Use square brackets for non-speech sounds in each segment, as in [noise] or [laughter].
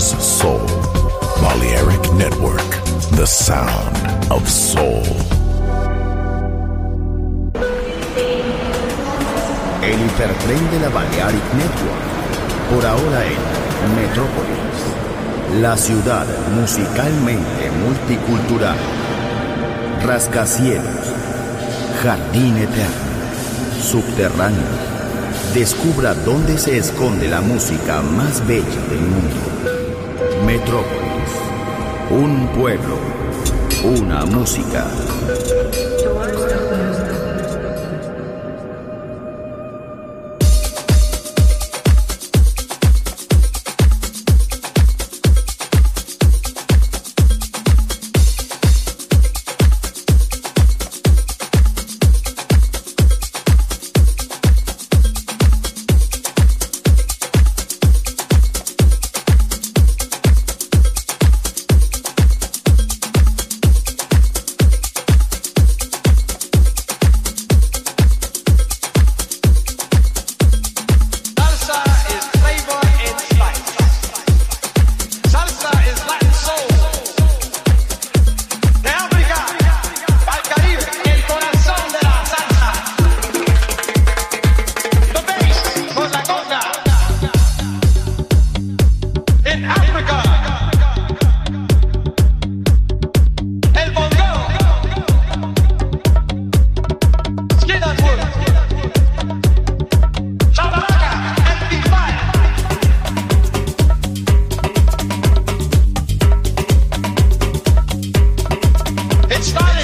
soul. Balearic Network, the sound of soul. El hipertren de la Balearic Network. Por ahora en Metrópolis. La ciudad musicalmente multicultural. Rascacielos. Jardín eterno. Subterráneo. Descubra dónde se esconde la música más bella del mundo. Metrópolis. Un pueblo. Una música. started.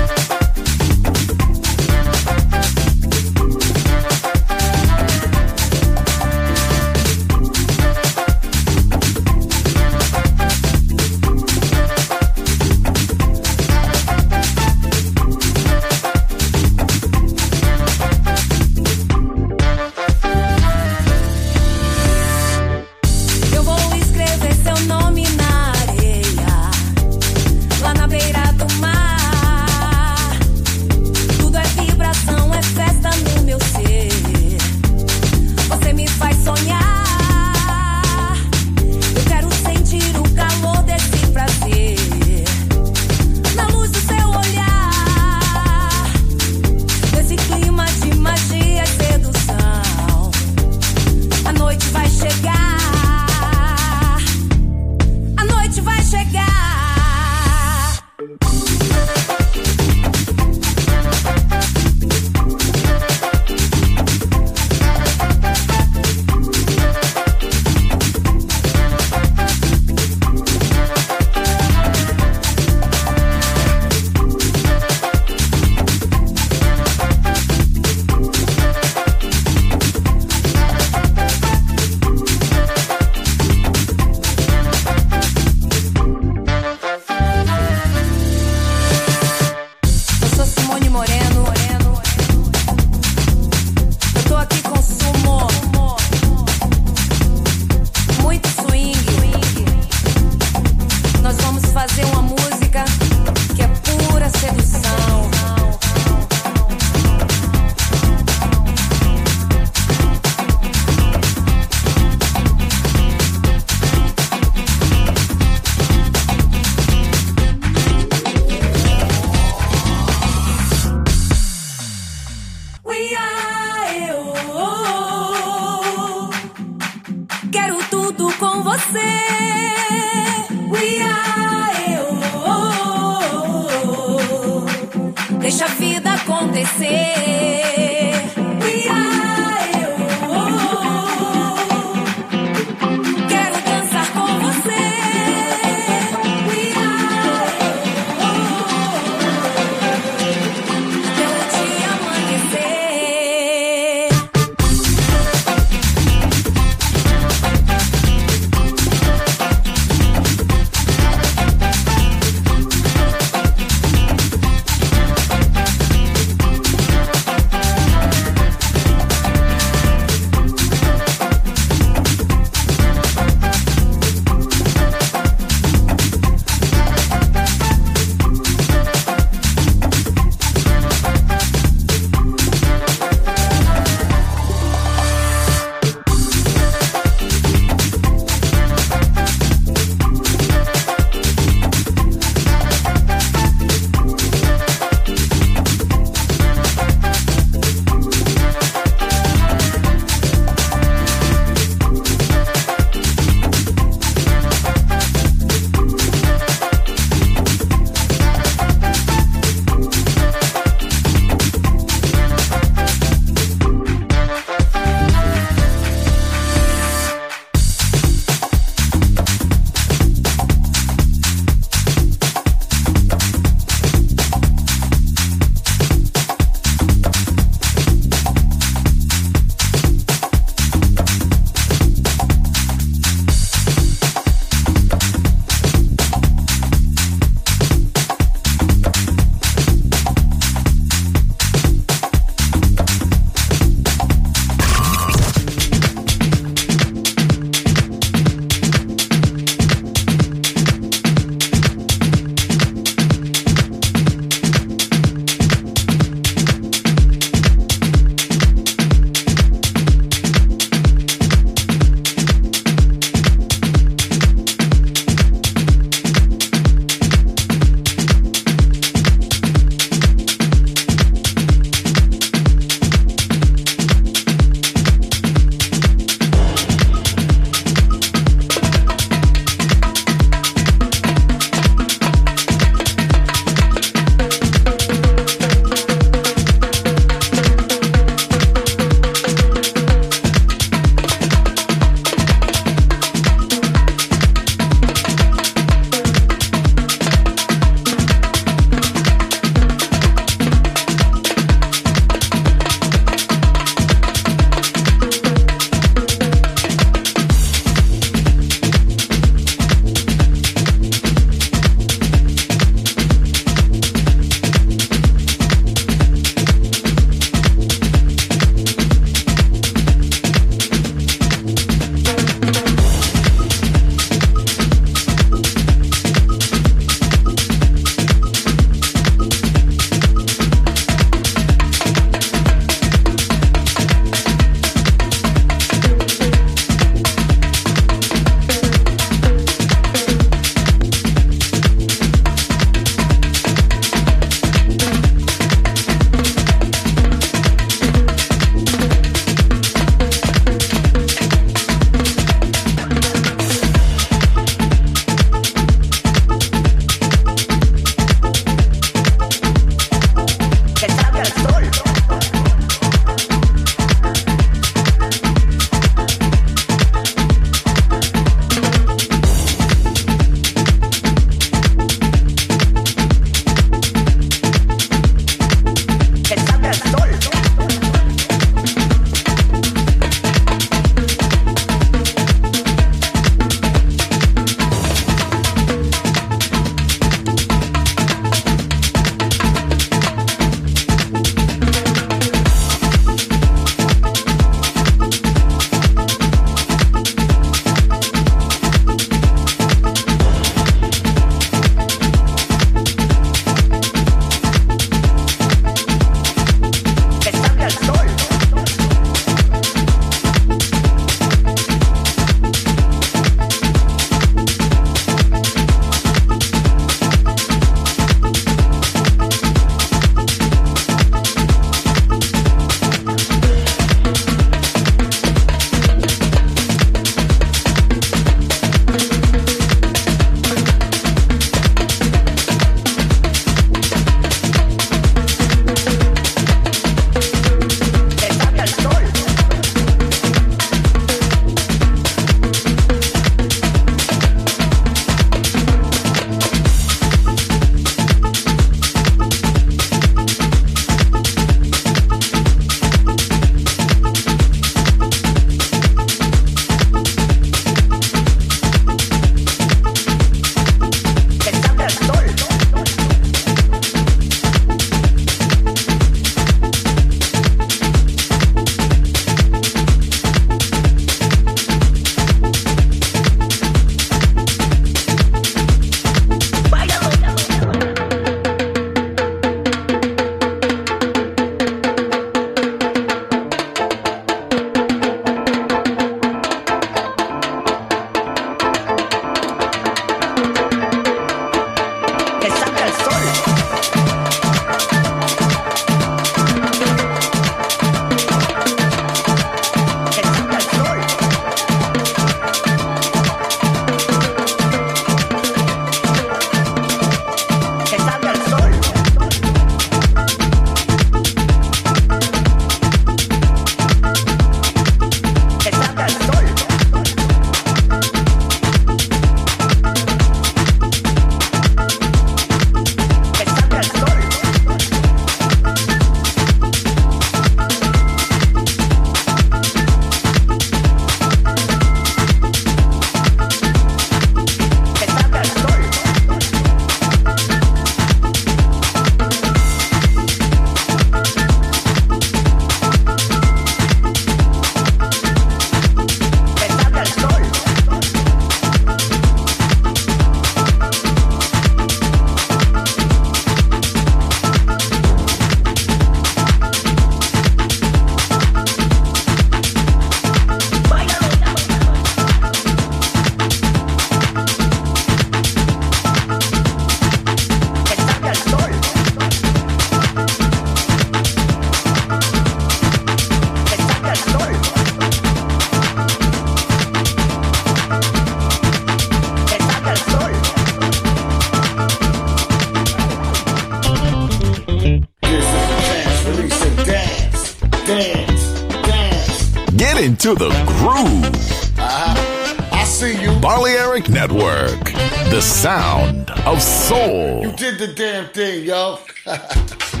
You. Balearic Network, the sound of soul. You did the damn thing, yo. [laughs]